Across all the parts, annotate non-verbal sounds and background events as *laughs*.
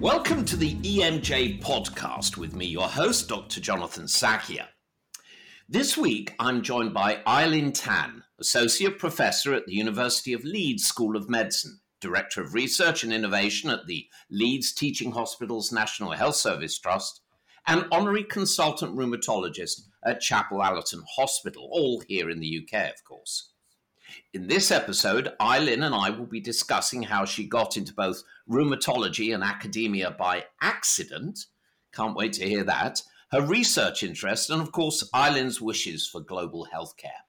Welcome to the EMJ podcast with me, your host, Dr. Jonathan Sackier. This week, I'm joined by Ai Lyn Tan, Associate Professor at the University of Leeds School of Medicine, Director of Research and Innovation at the Leeds Teaching Hospitals National Health Service Trust, and Honorary Consultant Rheumatologist at Chapel Allerton Hospital, all here in the UK, of course. In this episode, Ai Lyn and I will be discussing how she got into both rheumatology and academia by accident. Can't wait to hear that. Her research interest, and of course, Ai Lyn's wishes for global healthcare.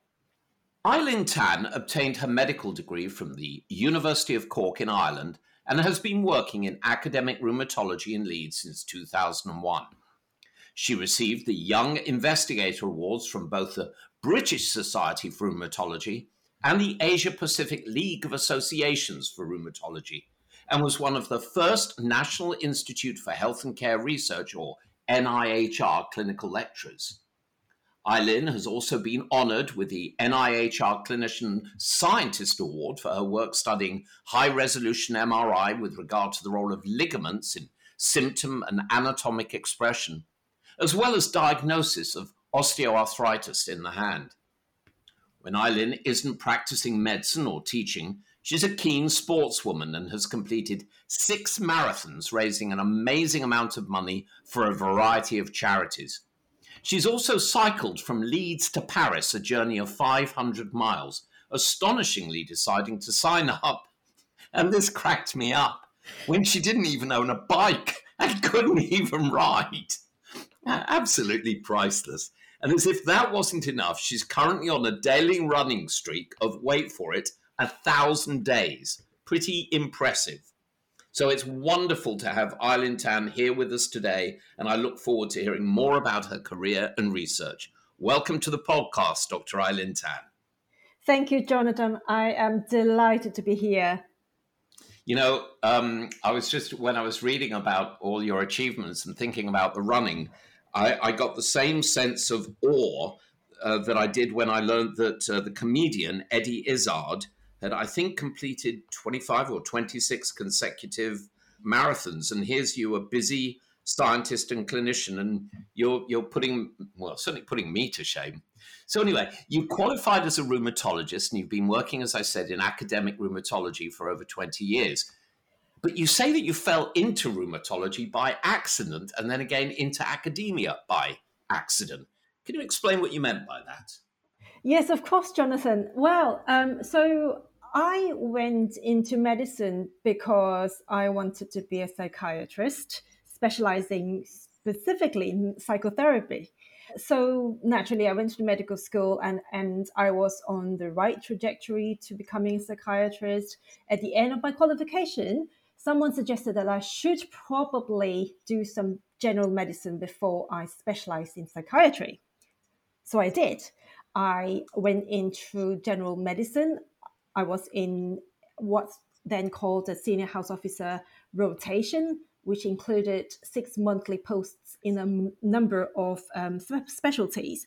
Ai Lyn Tan obtained her medical degree from the University of Cork in Ireland and has been working in academic rheumatology in Leeds since 2001. She received the Young Investigator Awards from both the British Society for Rheumatology and the Asia Pacific League of Associations for Rheumatology, and was one of the first National Institute for Health and Care Research, or NIHR, clinical lecturers. Ai Lyn has also been honored with the NIHR Clinician Scientist Award for her work studying high resolution MRI with regard to the role of ligaments in symptom and anatomic expression, as well as diagnosis of osteoarthritis in the hand. When Ai Lyn isn't practicing medicine or teaching, she's a keen sportswoman and has completed six marathons, raising an amazing amount of money for a variety of charities. She's also cycled from Leeds to Paris, a journey of 500 miles, astonishingly deciding to sign up. And this cracked me up when she didn't even own a bike and *laughs* couldn't even ride. Absolutely priceless. And as if that wasn't enough, she's currently on a daily running streak of, wait for it, a thousand days. Pretty impressive. So it's wonderful to have Ai Lyn Tan here with us today, and I look forward to hearing more about her career and research. Welcome to the podcast, Dr. Ai Lyn Tan. Thank you, Jonathan. I am delighted to be here. You know, um, I was just, when I was reading about all your achievements and thinking about the running, I, I got the same sense of awe uh, that I did when I learned that uh, the comedian Eddie Izzard had, I think, completed 25 or 26 consecutive marathons. And here's you, a busy scientist and clinician, and you're you're putting well, certainly putting me to shame. So anyway, you qualified as a rheumatologist, and you've been working, as I said, in academic rheumatology for over 20 years. But you say that you fell into rheumatology by accident and then again into academia by accident. Can you explain what you meant by that? Yes, of course, Jonathan. Well, um, so I went into medicine because I wanted to be a psychiatrist, specializing specifically in psychotherapy. So naturally, I went to medical school and, and I was on the right trajectory to becoming a psychiatrist. At the end of my qualification, someone suggested that I should probably do some general medicine before I specialized in psychiatry. So I did. I went into general medicine. I was in what's then called a senior house officer rotation, which included six monthly posts in a number of um, specialties.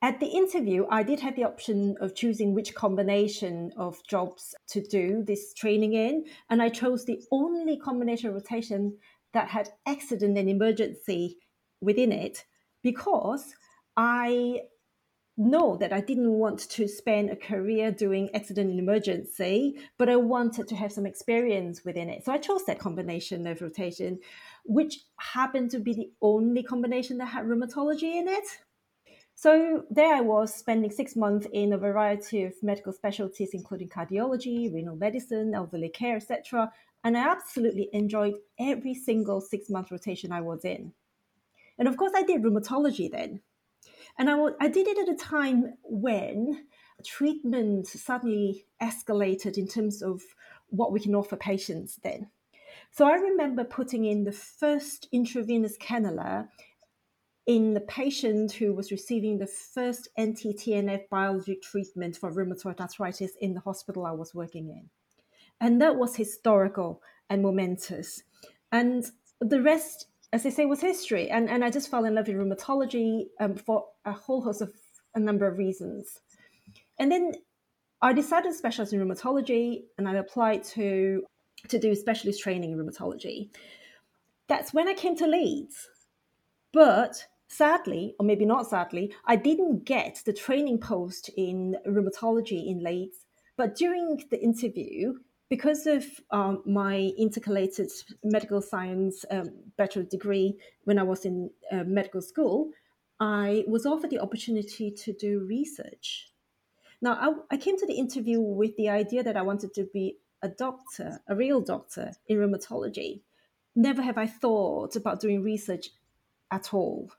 At the interview, I did have the option of choosing which combination of jobs to do this training in, and I chose the only combination of rotation that had accident and emergency within it because I know that I didn't want to spend a career doing accident and emergency, but I wanted to have some experience within it. So I chose that combination of rotation, which happened to be the only combination that had rheumatology in it. So there I was spending six months in a variety of medical specialties, including cardiology, renal medicine, elderly care, etc. And I absolutely enjoyed every single six month rotation I was in. And of course, I did rheumatology then. And I, did it at a time when treatment suddenly escalated in terms of what we can offer patients then. So I remember putting in the first intravenous cannula in the patient who was receiving the first anti-TNF biologic treatment for rheumatoid arthritis in the hospital I was working in. And that was historical and momentous. And the rest, as I say, was history. And, and I just fell in love with rheumatology um, for a whole host of a number of reasons. And then I decided to specialize in rheumatology and I applied to, to do specialist training in rheumatology. that's when I came to Leeds. But sadly, or maybe not sadly, I didn't get the training post in rheumatology in Leeds. But during the interview, because of um, my intercalated medical science um, bachelor degree when I was in uh, medical school, I was offered the opportunity to do research. Now, I, I came to the interview with the idea that I wanted to be a doctor, a real doctor in rheumatology. Never have I thought about doing research at all.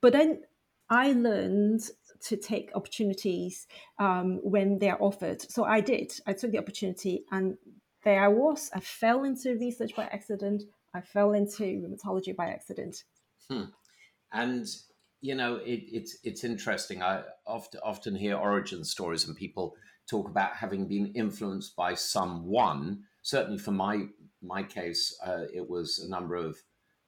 But then I learned to take opportunities um, when they are offered. So I did. I took the opportunity, and there I was. I fell into research by accident. I fell into rheumatology by accident. Hmm. And you know, it, it's it's interesting. I often often hear origin stories, and people talk about having been influenced by someone. Certainly, for my my case, uh, it was a number of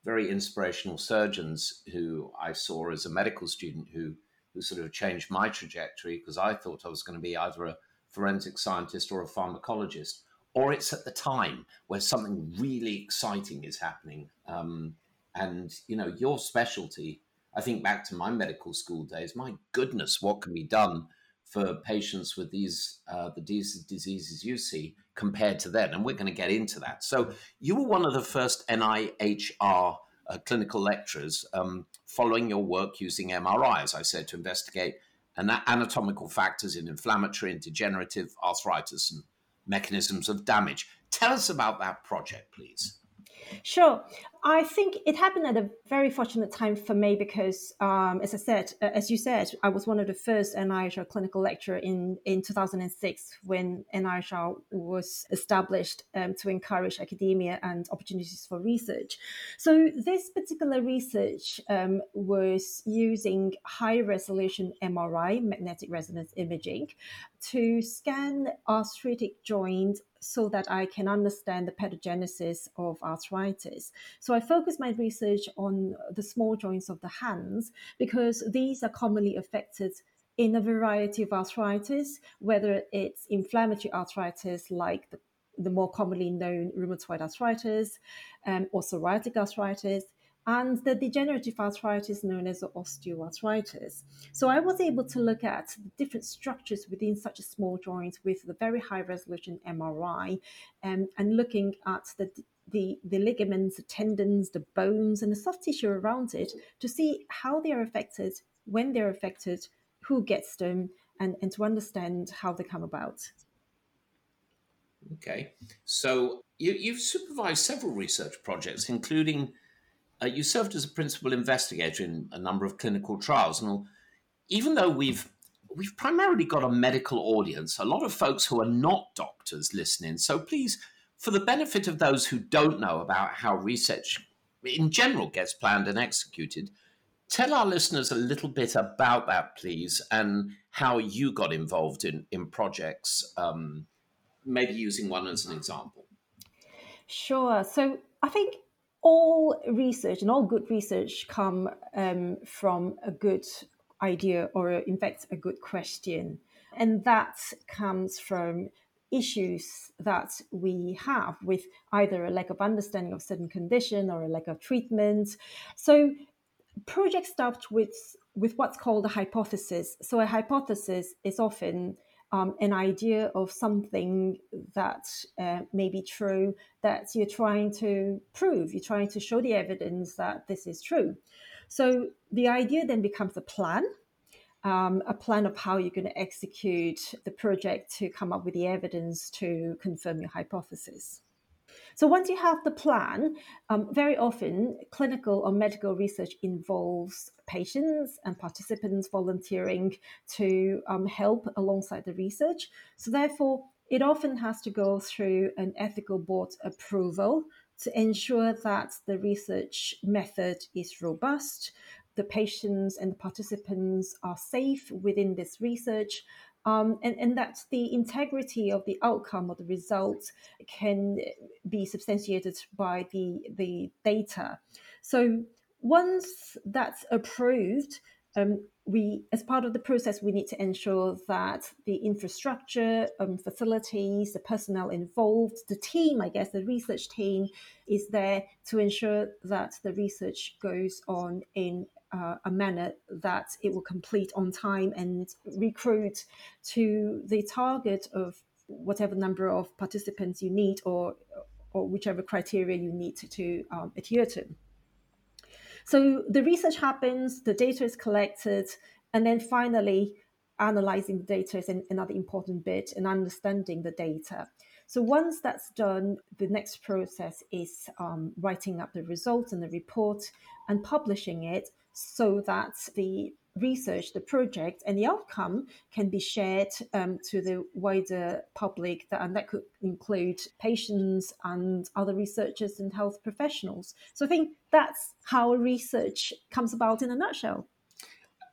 very inspirational surgeons who I saw as a medical student who who sort of changed my trajectory because I thought I was going to be either a forensic scientist or a pharmacologist, or it's at the time where something really exciting is happening. Um, and you know, your specialty. I think back to my medical school days. My goodness, what can be done for patients with these uh, the diseases you see compared to then, and we're going to get into that. So you were one of the first NIHR uh, clinical lecturers um, following your work using MRI, as I said, to investigate anatomical factors in inflammatory and degenerative arthritis and mechanisms of damage. Tell us about that project, please. Sure. I think it happened at a very fortunate time for me because, um, as I said, as you said, I was one of the first NIHR clinical lecturer in, in 2006 when NIHR was established um, to encourage academia and opportunities for research. So this particular research um, was using high resolution MRI, magnetic resonance imaging, to scan arthritic joints so that I can understand the pathogenesis of arthritis. So I focus my research on the small joints of the hands because these are commonly affected in a variety of arthritis, whether it's inflammatory arthritis like the, the more commonly known rheumatoid arthritis um, or psoriatic arthritis, and the degenerative arthritis known as osteoarthritis. So I was able to look at the different structures within such a small joint with the very high resolution MRI um, and looking at the the, the ligaments, the tendons, the bones, and the soft tissue around it to see how they are affected, when they're affected, who gets them, and, and to understand how they come about. Okay. So you, you've supervised several research projects, including uh, you served as a principal investigator in a number of clinical trials, and even though we've we've primarily got a medical audience, a lot of folks who are not doctors listening. So please, for the benefit of those who don't know about how research in general gets planned and executed, tell our listeners a little bit about that, please, and how you got involved in in projects. Um, maybe using one as an example. Sure. So I think all research and all good research come um, from a good idea or in fact a good question and that comes from issues that we have with either a lack of understanding of certain condition or a lack of treatment so projects start with with what's called a hypothesis so a hypothesis is often um, an idea of something that uh, may be true that you're trying to prove. You're trying to show the evidence that this is true. So the idea then becomes a plan. Um, a plan of how you're going to execute the project to come up with the evidence to confirm your hypothesis. So once you have the plan, um, very often clinical or medical research involves patients and participants volunteering to um, help alongside the research. So therefore, it often has to go through an ethical board approval to ensure that the research method is robust, the patients and the participants are safe within this research, um, and, and that the integrity of the outcome or the result can be substantiated by the, the data. So once that's approved, um, we, as part of the process, we need to ensure that the infrastructure, um, facilities, the personnel involved, the team, I guess, the research team is there to ensure that the research goes on in uh, a manner that it will complete on time and recruit to the target of whatever number of participants you need or or whichever criteria you need to, um, adhere to. So the research happens, the data is collected, and then finally, analyzing the data is another important bit and understanding the data. So once that's done, the next process is um, writing up the results and the report and publishing it so that the research, the project, and the outcome can be shared um, to the wider public, that, and that could include patients and other researchers and health professionals. So I think that's how research comes about in a nutshell.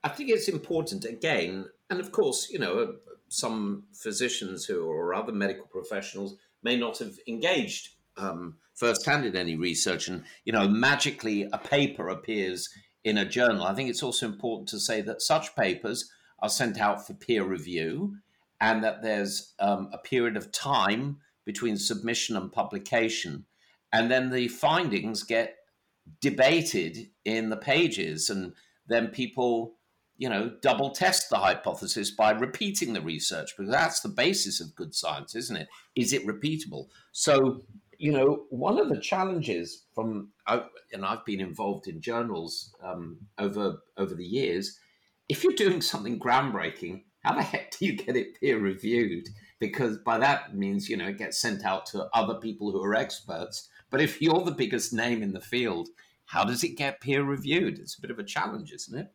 I think it's important again, and of course, you know, some physicians who or other medical professionals may not have engaged um, firsthand in any research, and you know, magically a paper appears in a journal. I think it's also important to say that such papers are sent out for peer review and that there's um, a period of time between submission and publication. And then the findings get debated in the pages, and then people, you know, double test the hypothesis by repeating the research because that's the basis of good science, isn't it? Is it repeatable? So you know, one of the challenges from, and I've been involved in journals um, over over the years. If you're doing something groundbreaking, how the heck *laughs* do you get it peer reviewed? Because by that means, you know, it gets sent out to other people who are experts. But if you're the biggest name in the field, how does it get peer reviewed? It's a bit of a challenge, isn't it?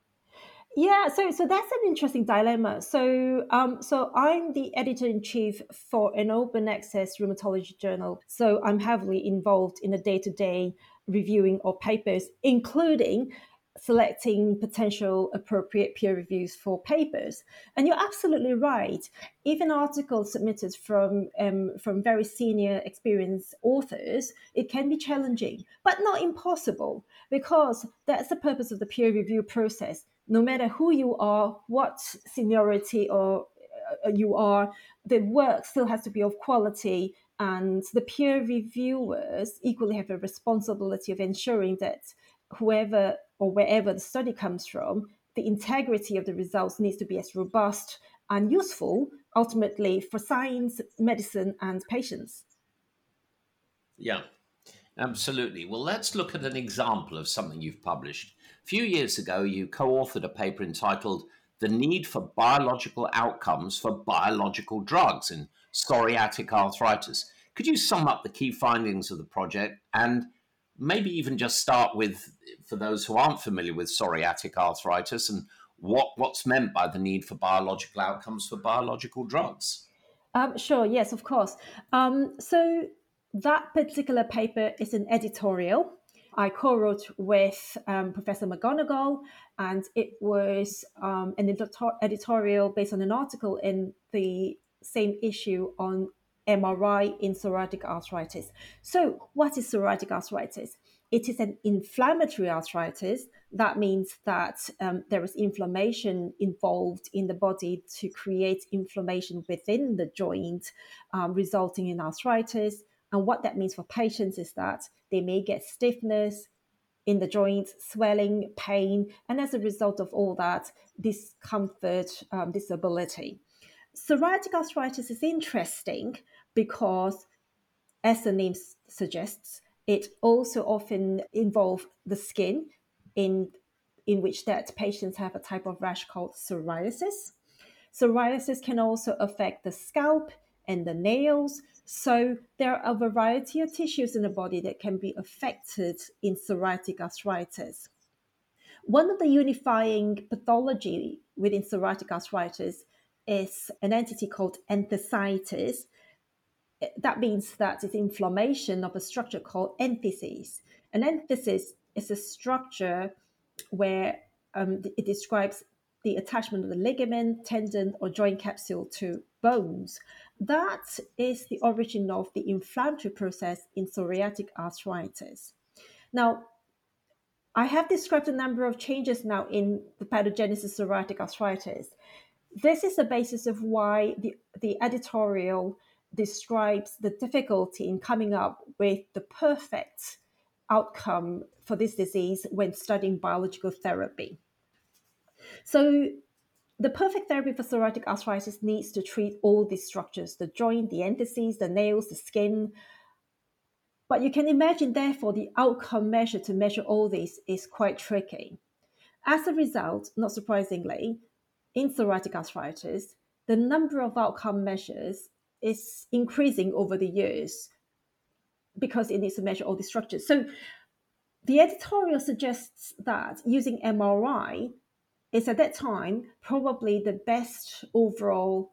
Yeah, so so that's an interesting dilemma. So um, so I'm the editor in chief for an open access rheumatology journal. So I'm heavily involved in the day to day reviewing of papers, including selecting potential appropriate peer reviews for papers. And you're absolutely right. Even articles submitted from um, from very senior, experienced authors, it can be challenging, but not impossible, because that's the purpose of the peer review process no matter who you are, what seniority or uh, you are, the work still has to be of quality. And the peer reviewers equally have a responsibility of ensuring that whoever or wherever the study comes from, the integrity of the results needs to be as robust and useful ultimately for science, medicine, and patients. Yeah, absolutely. Well, let's look at an example of something you've published. Few years ago, you co authored a paper entitled The Need for Biological Outcomes for Biological Drugs in Psoriatic Arthritis. Could you sum up the key findings of the project and maybe even just start with, for those who aren't familiar with psoriatic arthritis, and what, what's meant by the need for biological outcomes for biological drugs? Um, sure, yes, of course. Um, so, that particular paper is an editorial I co-wrote with um, Professor McGonagle, and it was um, an editorial based on an article in the same issue on MRI in psoriatic arthritis. So, what is psoriatic arthritis? It is an inflammatory arthritis. That means that um, there is inflammation involved in the body to create inflammation within the joint, um, resulting in arthritis. And what that means for patients is that they may get stiffness in the joints, swelling, pain, and as a result of all that, discomfort, um, disability. Psoriatic arthritis is interesting because, as the name suggests, it also often involves the skin, in in which that patients have a type of rash called psoriasis. Psoriasis can also affect the scalp and the nails, so there are a variety of tissues in the body that can be affected in psoriatic arthritis. One of the unifying pathology within psoriatic arthritis is an entity called enthesitis. That means that it's inflammation of a structure called entheses. An enthesis is a structure where um, it describes the attachment of the ligament, tendon, or joint capsule to bones. That is the origin of the inflammatory process in psoriatic arthritis. Now, I have described a number of changes now in the pathogenesis of psoriatic arthritis. This is the basis of why the, the editorial describes the difficulty in coming up with the perfect outcome for this disease when studying biological therapy. So, the perfect therapy for psoriatic arthritis needs to treat all these structures the joint, the entheses, the nails, the skin. But you can imagine, therefore, the outcome measure to measure all these is quite tricky. As a result, not surprisingly, in psoriatic arthritis, the number of outcome measures is increasing over the years because it needs to measure all the structures. So the editorial suggests that using MRI is at that time probably the best overall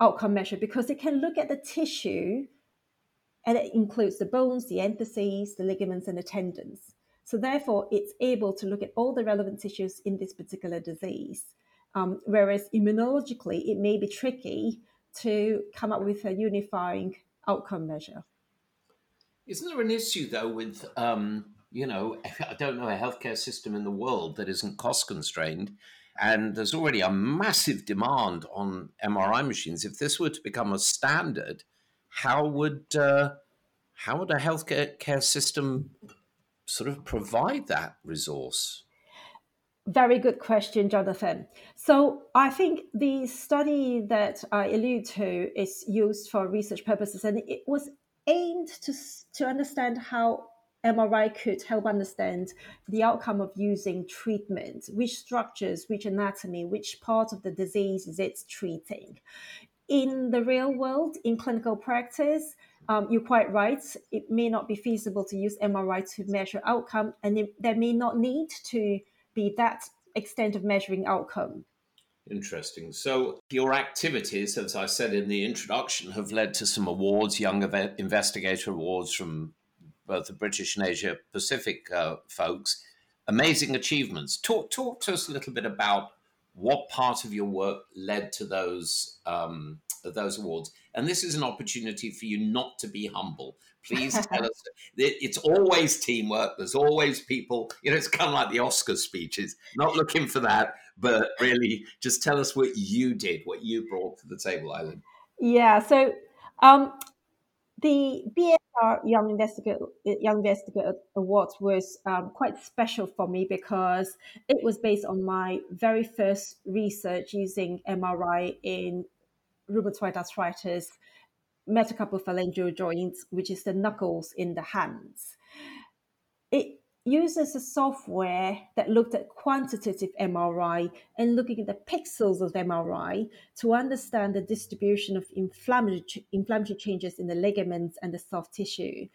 outcome measure because it can look at the tissue and it includes the bones, the entheses, the ligaments, and the tendons. So, therefore, it's able to look at all the relevant tissues in this particular disease. Um, whereas immunologically, it may be tricky to come up with a unifying outcome measure. Isn't there an issue though with um, you know *laughs* I don't know a healthcare system in the world that isn't cost constrained, and there's already a massive demand on MRI machines. If this were to become a standard, how would uh, how would a healthcare care system sort of provide that resource? Very good question, Jonathan. So I think the study that I allude to is used for research purposes, and it was aimed to, to understand how MRI could help understand the outcome of using treatment, which structures, which anatomy, which part of the disease is it treating. In the real world, in clinical practice, um, you're quite right. It may not be feasible to use MRI to measure outcome, and it, there may not need to be that extent of measuring outcome. Interesting. So, your activities, as I said in the introduction, have led to some awards, Young Investigator Awards from both the British and Asia Pacific uh, folks. Amazing achievements. Talk, talk to us a little bit about what part of your work led to those um, those awards. And this is an opportunity for you not to be humble. Please *laughs* tell us. It's always teamwork. There's always people. You know, it's kind of like the Oscar speeches. Not looking for that, but really, just tell us what you did, what you brought to the table, Ai Lyn. Yeah. So um, the BSR Young Investigator Young Investigator Award was um, quite special for me because it was based on my very first research using MRI in rheumatoid arthritis, metacarpophalangeal joints, which is the knuckles in the hands. It uses a software that looked at quantitative MRI and looking at the pixels of MRI to understand the distribution of inflammatory, inflammatory changes in the ligaments and the soft tissue.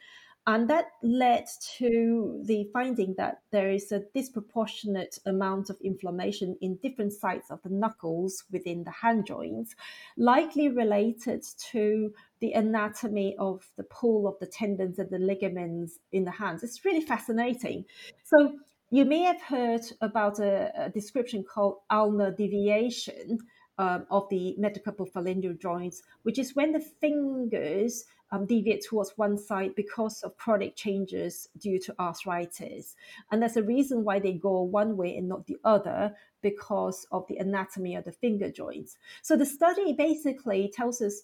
And that led to the finding that there is a disproportionate amount of inflammation in different sites of the knuckles within the hand joints, likely related to the anatomy of the pull of the tendons and the ligaments in the hands. It's really fascinating. So, you may have heard about a, a description called ulnar deviation um, of the metacarpophalangeal joints, which is when the fingers um, deviate towards one side because of chronic changes due to arthritis. And there's a reason why they go one way and not the other because of the anatomy of the finger joints. So the study basically tells us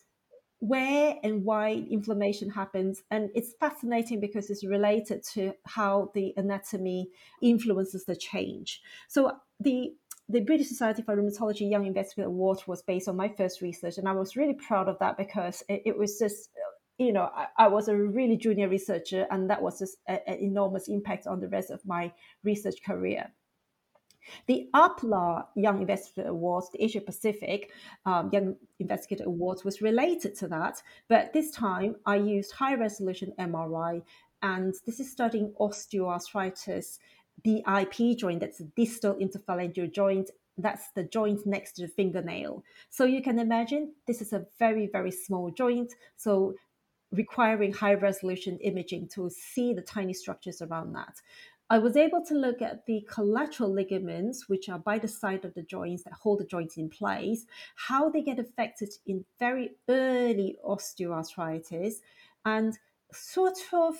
where and why inflammation happens. And it's fascinating because it's related to how the anatomy influences the change. So the the British Society for Rheumatology Young Investigator Award was based on my first research, and I was really proud of that because it, it was just you know, I, I, was a really junior researcher, and that was just an enormous impact on the rest of my research career. The APLAR Young Investigator Awards, the Asia Pacific um, Young Investigator Awards, was related to that, but this time I used high resolution MRI, and this is studying osteoarthritis, DIP joint, that's the distal interphalangeal joint, that's the joint next to the fingernail. So you can imagine this is a very, very small joint. So requiring high resolution imaging to see the tiny structures around that. I was able to look at the collateral ligaments, which are by the side of the joints that hold the joints in place, how they get affected in very early osteoarthritis, and sort of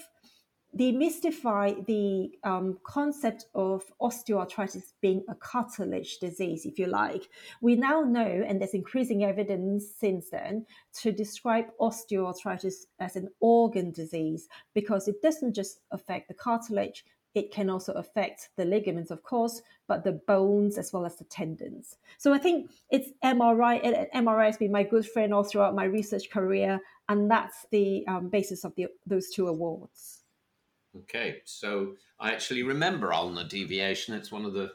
demystify the um, concept of osteoarthritis being a cartilage disease, if you like. We now know, and there's increasing evidence since then, to describe osteoarthritis as an organ disease because it doesn't just affect the cartilage, it can also affect the ligaments, of course, but the bones as well as the tendons. So I think it's MRI. MRI has been my good friend all throughout my research career, and that's the um, basis of the, those two awards. Okay, so I actually remember ulnar deviation. It's one of the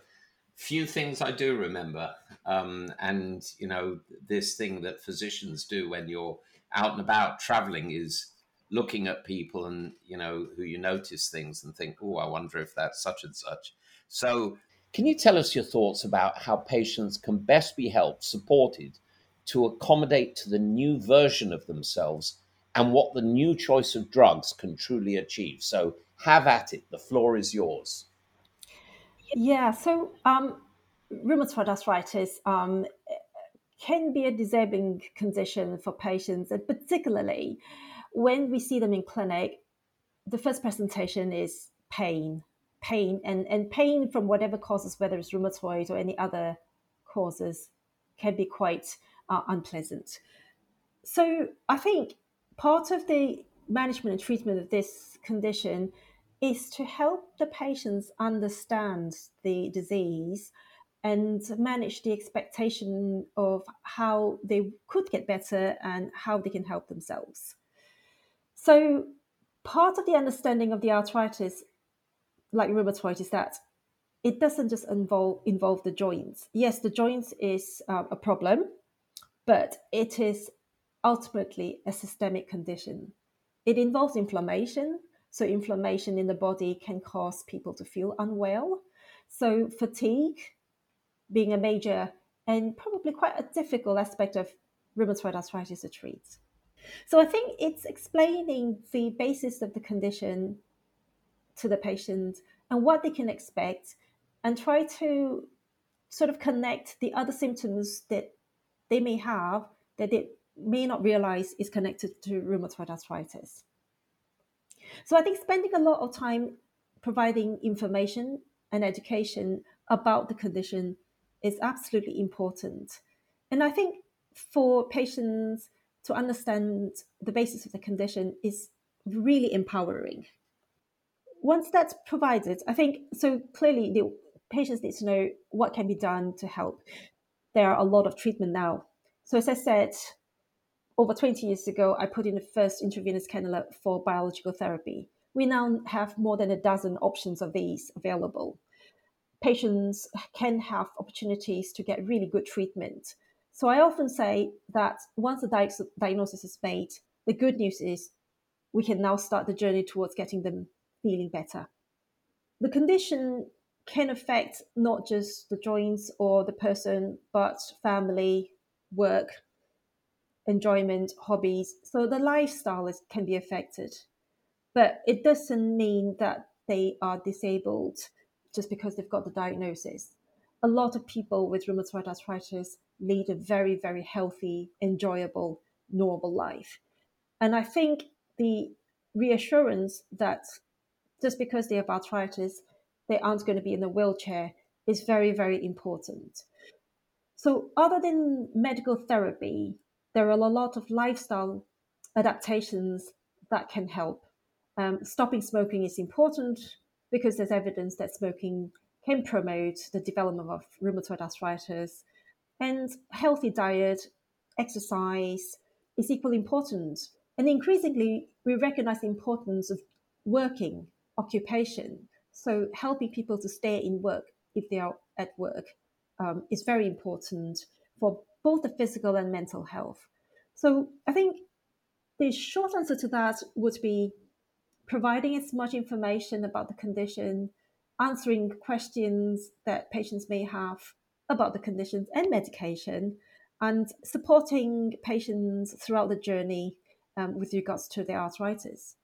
few things I do remember. Um, and, you know, this thing that physicians do when you're out and about traveling is looking at people and, you know, who you notice things and think, oh, I wonder if that's such and such. So, can you tell us your thoughts about how patients can best be helped, supported to accommodate to the new version of themselves and what the new choice of drugs can truly achieve? So, have at it. The floor is yours. Yeah, so um, rheumatoid arthritis um, can be a disabling condition for patients, and particularly when we see them in clinic, the first presentation is pain, pain, and, and pain from whatever causes, whether it's rheumatoid or any other causes, can be quite uh, unpleasant. So I think part of the management and treatment of this condition is to help the patients understand the disease and manage the expectation of how they could get better and how they can help themselves. So, part of the understanding of the arthritis, like rheumatoid, is that it doesn't just involve involve the joints. Yes, the joints is uh, a problem, but it is ultimately a systemic condition. It involves inflammation, so, inflammation in the body can cause people to feel unwell. So, fatigue being a major and probably quite a difficult aspect of rheumatoid arthritis to treat. So, I think it's explaining the basis of the condition to the patient and what they can expect and try to sort of connect the other symptoms that they may have that they may not realize is connected to rheumatoid arthritis. So I think spending a lot of time providing information and education about the condition is absolutely important. And I think for patients to understand the basis of the condition is really empowering. Once that's provided, I think so clearly the patients need to know what can be done to help. There are a lot of treatment now. So as I said, over 20 years ago, I put in the first intravenous cannula for biological therapy. We now have more than a dozen options of these available. Patients can have opportunities to get really good treatment. So I often say that once the diagnosis is made, the good news is we can now start the journey towards getting them feeling better. The condition can affect not just the joints or the person, but family, work, enjoyment, hobbies. So the lifestyle is, can be affected. But it doesn't mean that they are disabled just because they've got the diagnosis. A lot of people with rheumatoid arthritis lead a very, very healthy, enjoyable, normal life. And I think the reassurance that just because they have arthritis, they aren't going to be in a wheelchair is very, very important. So, other than medical therapy, there are a lot of lifestyle adaptations that can help. Um, stopping smoking is important because there's evidence that smoking can promote the development of rheumatoid arthritis. And healthy diet, exercise is equally important. And increasingly, we recognize the importance of working, occupation. So, helping people to stay in work if they are at work um, is very important for both the physical and mental health. So I think the short answer to that would be providing as much information about the condition, answering questions that patients may have about the conditions and medication, and supporting patients throughout the journey um, with regards to their arthritis.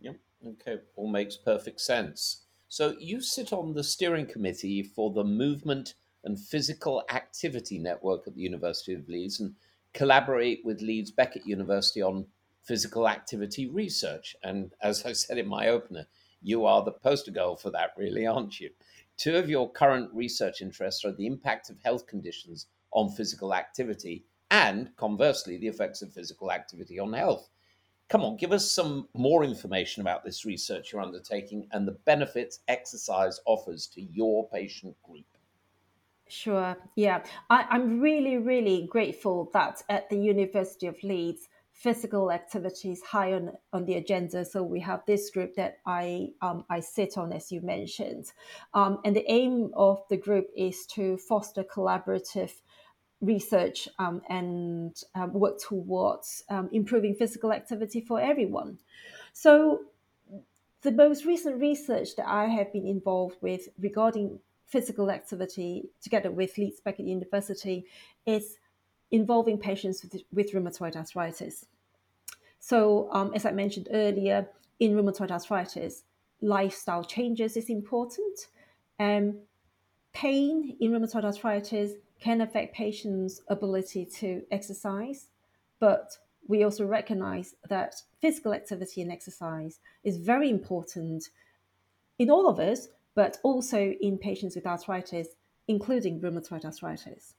Yep. Okay. All makes perfect sense. So you sit on the steering committee for the Movement and Physical Activity Network at the University of Leeds and collaborate with Leeds Beckett University on physical activity research. And as I said in my opener, you are the poster girl for that, really, aren't you? Two of your current research interests are the impact of health conditions on physical activity and, conversely, the effects of physical activity on health. Come on, give us some more information about this research you're undertaking and the benefits exercise offers to your patient group. Sure. Yeah. I, am really, really grateful that at the University of Leeds, physical activity is high on, on the agenda. So we have this group that I um, I sit on, as you mentioned, um, and the aim of the group is to foster collaborative research um, and um, work towards um, improving physical activity for everyone. So the most recent research that I have been involved with regarding physical activity together with Leeds Beckett University is involving patients with, with rheumatoid arthritis. So, um, as I mentioned earlier, in rheumatoid arthritis, lifestyle changes is important. Um, pain in rheumatoid arthritis can affect patients' ability to exercise, but we also recognize that physical activity and exercise is very important in all of us, but also in patients with arthritis, including rheumatoid arthritis.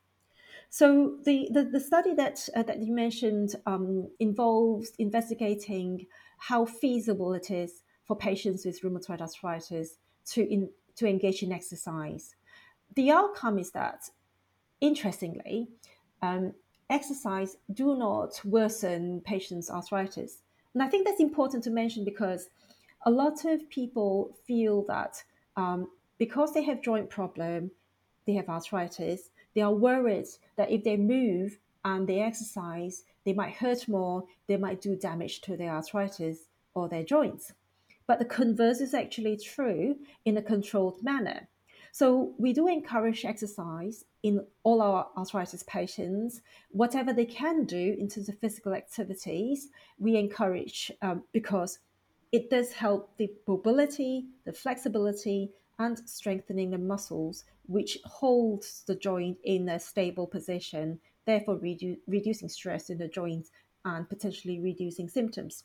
So the, the, the study that, uh, that you mentioned um, involves investigating how feasible it is for patients with rheumatoid arthritis to, in, to engage in exercise. The outcome is that, interestingly, um, exercise do not worsen patients' arthritis. And I think that's important to mention because a lot of people feel that um, because they have joint problem, they have arthritis, they are worried that if they move and they exercise, they might hurt more, they might do damage to their arthritis or their joints. But the converse is actually true in a controlled manner. So we do encourage exercise in all our arthritis patients. Whatever they can do in terms of physical activities, we encourage um, because it does help the mobility, the flexibility, and strengthening the muscles, which holds the joint in a stable position, therefore redu- reducing stress in the joints and potentially reducing symptoms.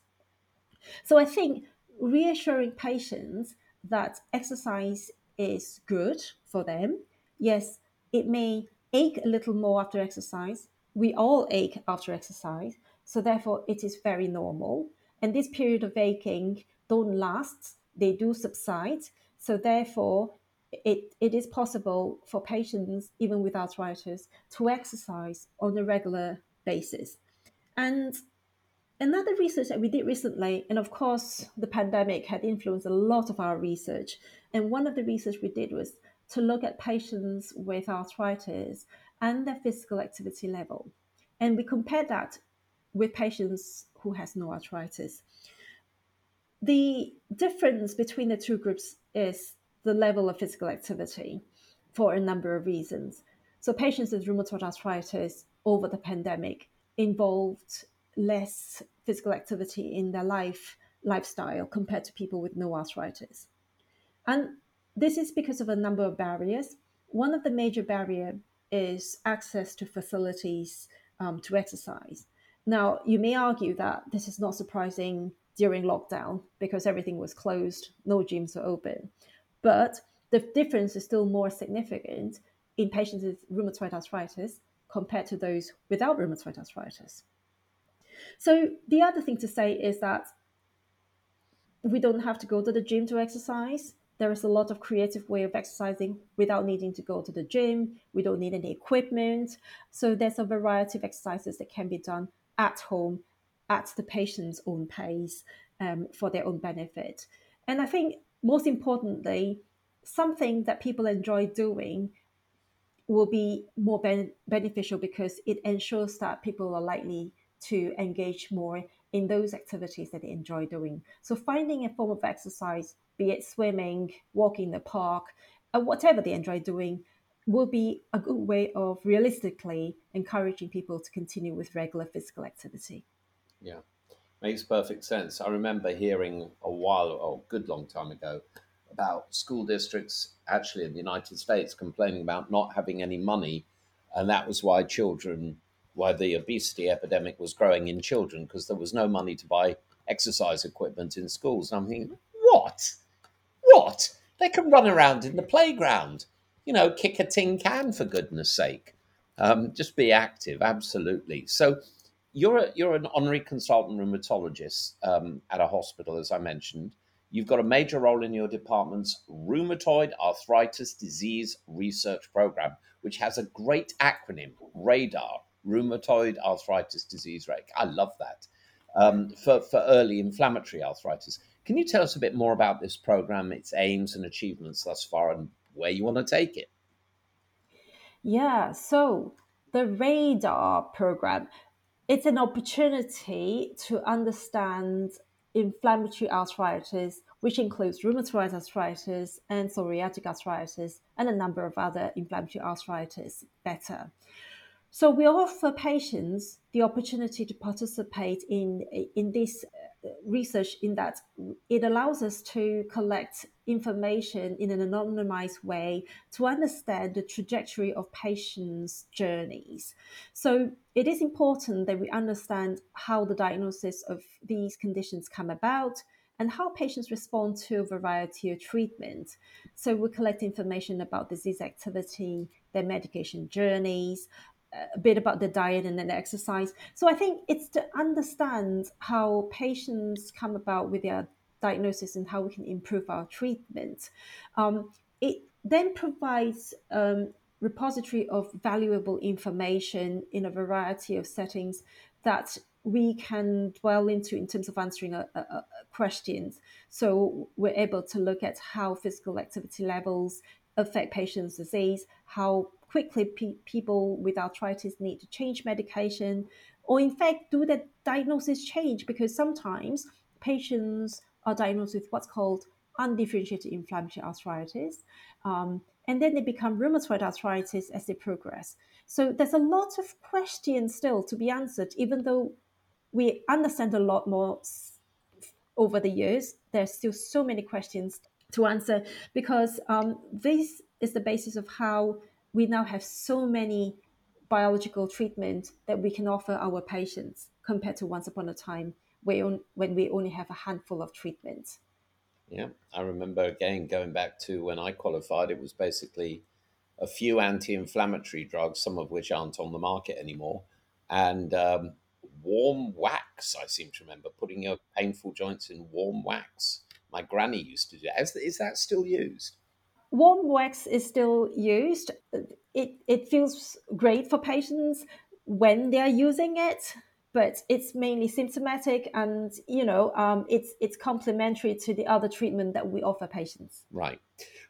So I think reassuring patients that exercise is good for them. Yes, it may ache a little more after exercise. We all ache after exercise, so therefore it is very normal. And this period of aching don't last, they do subside. So therefore, it, it is possible for patients, even with arthritis, to exercise on a regular basis. And another research that we did recently, and of course, the pandemic had influenced a lot of our research. And one of the research we did was to look at patients with arthritis and their physical activity level. And we compared that with patients who has no arthritis. The difference between the two groups is the level of physical activity for a number of reasons. So, patients with rheumatoid arthritis over the pandemic involved less physical activity in their life lifestyle compared to people with no arthritis. And this is because of a number of barriers. One of the major barrier is access to facilities um, to exercise. Now, you may argue that this is not surprising during lockdown because everything was closed, no gyms were open. But the difference is still more significant in patients with rheumatoid arthritis compared to those without rheumatoid arthritis. So the other thing to say is that we don't have to go to the gym to exercise. There is a lot of creative way of exercising without needing to go to the gym. We don't need any equipment. So there's a variety of exercises that can be done at home at the patient's own pace um, for their own benefit. And I think most importantly, something that people enjoy doing will be more ben- beneficial because it ensures that people are likely to engage more in those activities that they enjoy doing. So, finding a form of exercise, be it swimming, walking in the park, or whatever they enjoy doing, will be a good way of realistically encouraging people to continue with regular physical activity. Yeah, makes perfect sense. I remember hearing a while, oh, a good long time ago, about school districts actually in the United States complaining about not having any money, and that was why children why the obesity epidemic was growing in children because there was no money to buy exercise equipment in schools. I'm thinking, what? What? They can run around in the playground, you know, kick a tin can for goodness sake. Um, just be active, absolutely. So, you're a, you're an honorary consultant rheumatologist um, at a hospital, as I mentioned. You've got a major role in your department's rheumatoid arthritis disease research program, which has a great acronym, RADAR, rheumatoid arthritis disease rate. I love that um, for for early inflammatory arthritis. Can you tell us a bit more about this program, its aims and achievements thus far, and where you want to take it? Yeah, so the RADAR program, it's an opportunity to understand inflammatory arthritis, which includes rheumatoid arthritis and psoriatic arthritis, and a number of other inflammatory arthritis better. So we offer patients the opportunity to participate in in this research in that it allows us to collect information in an anonymized way to understand the trajectory of patients' journeys. So it is important that we understand how the diagnosis of these conditions come about and how patients respond to a variety of treatments. So we collect information about disease activity, their medication journeys, a bit about the diet and then exercise. So I think it's to understand how patients come about with their diagnosis and how we can improve our treatment. Um, it then provides um, repository of valuable information in a variety of settings that we can dwell into in terms of answering a, a, a questions. So we're able to look at how physical activity levels affect patients' disease, how quickly pe- people with arthritis need to change medication, or in fact, do the diagnosis change? Because sometimes patients are diagnosed with what's called undifferentiated inflammatory arthritis, um, and then they become rheumatoid arthritis as they progress. So there's a lot of questions still to be answered, even though we understand a lot more over the years. There's still so many questions to answer because um, this is the basis of how we now have so many biological treatment that we can offer our patients compared to once upon a time when we only have a handful of treatments. Yeah, I remember again going back to when I qualified, it was basically a few anti inflammatory drugs, some of which aren't on the market anymore, and um, warm wax. I seem to remember putting your painful joints in warm wax. My granny used to do. Is, is that still used? warm wax is still used. It, it feels great for patients when they are using it, but it's mainly symptomatic and, you know, um, it's, it's complementary to the other treatment that we offer patients. Right.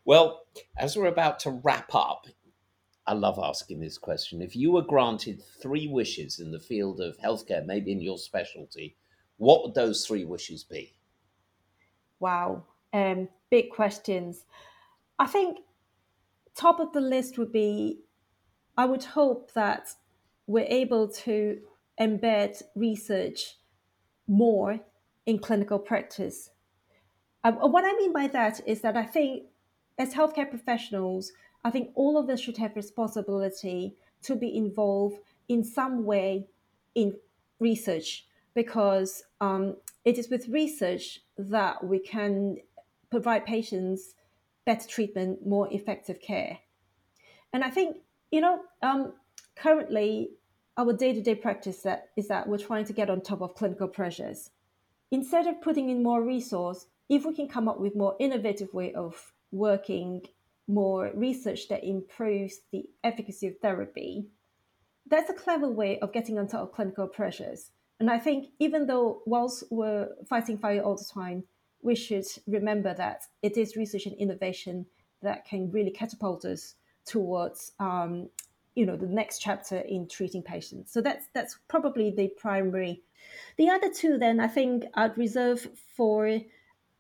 Well, as we're about to wrap up, I love asking this question. If you were granted three wishes in the field of healthcare, maybe in your specialty, what would those three wishes be? Wow. Um, big questions. I think top of the list would be I would hope that we're able to embed research more in clinical practice. Uh, what I mean by that is that I think as healthcare professionals, I think all of us should have responsibility to be involved in some way in research because um, it is with research that we can provide patients better treatment, more effective care. And I think, you know, um, currently our day-to-day practice that is that we're trying to get on top of clinical pressures. Instead of putting in more resource, if we can come up with more innovative way of working, more research that improves the efficacy of therapy, that's a clever way of getting on top of clinical pressures. And I think even though whilst we're fighting fire all the time, we should remember that it is research and innovation that can really catapult us towards um, you know the next chapter in treating patients. So that's that's probably the primary. The other two then i think i'd reserve for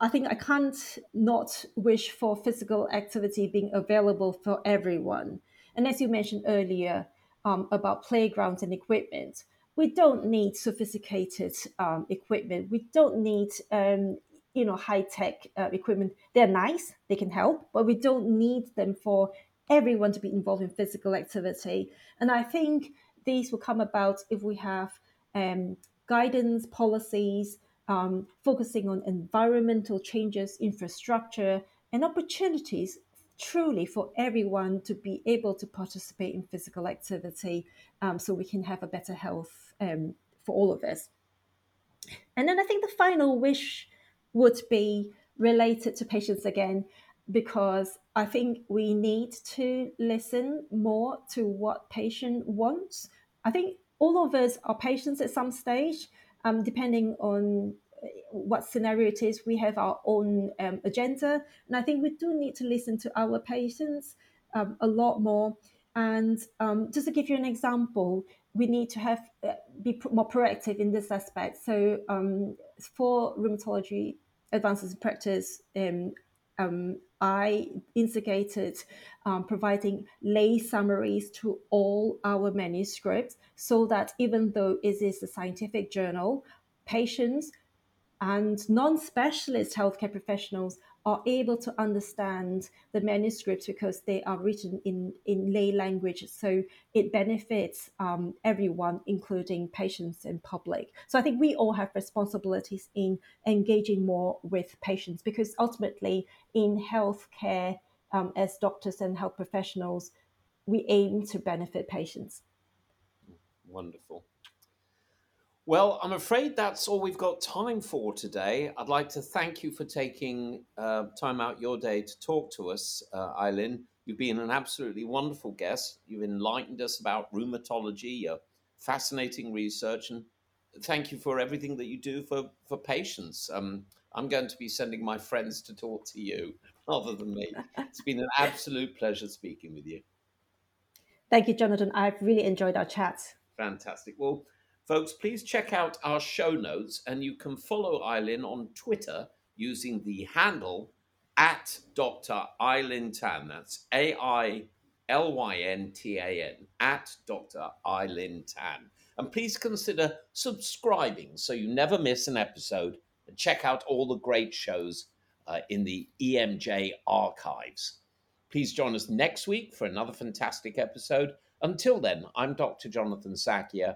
i think i can't not wish for physical activity being available for everyone. And as you mentioned earlier um, about playgrounds and equipment we don't need sophisticated um, equipment. We don't need um, you know high tech uh, equipment. They're nice they can help but we don't need them for everyone to be involved in physical activity. And i think these will come about if we have um, guidance policies um, focusing on environmental changes, infrastructure, and opportunities truly for everyone to be able to participate in physical activity um, so we can have a better health um, for all of us. And then I think the final wish would be related to patients again, because I think we need to listen more to what patient wants. I think all of us are patients at some stage, um, depending on what scenario it is. We have our own um, agenda, and I think we do need to listen to our patients um, a lot more. And um, just to give you an example, we need to have uh, be more proactive in this aspect. So um, for rheumatology advances in practice, um, um, I instigated um, providing lay summaries to all our manuscripts so that even though it is a scientific journal, patients and non specialist healthcare professionals are able to understand the manuscripts because they are written in, in lay language. So it benefits um, everyone, including patients and public. So I think we all have responsibilities in engaging more with patients because ultimately, in healthcare, um, as doctors and health professionals, we aim to benefit patients. Wonderful. Well, I'm afraid that's all we've got time for today. I'd like to thank you for taking uh, time out your day to talk to us, uh, Ai Lyn. You've been an absolutely wonderful guest. You've enlightened us about rheumatology, your fascinating research, and thank you for everything that you do for, for patients. Um, I'm going to be sending my friends to talk to you *laughs* rather than me. It's been an absolute pleasure speaking with you. Thank you, Jonathan. I've really enjoyed our chat. Fantastic. Well, Folks, please check out our show notes and you can follow Ai Lyn on Twitter using the handle at Dr. Ai Lyn Tan. That's A I L Y N T A N, at Dr. Ai Lyn Tan. And please consider subscribing so you never miss an episode and check out all the great shows uh, in the EMJ archives. Please join us next week for another fantastic episode. Until then, I'm Dr. Jonathan Sackier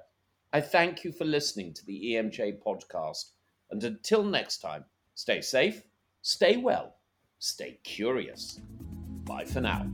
I thank you for listening to the EMJ podcast. And until next time, stay safe, stay well, stay curious. Bye for now.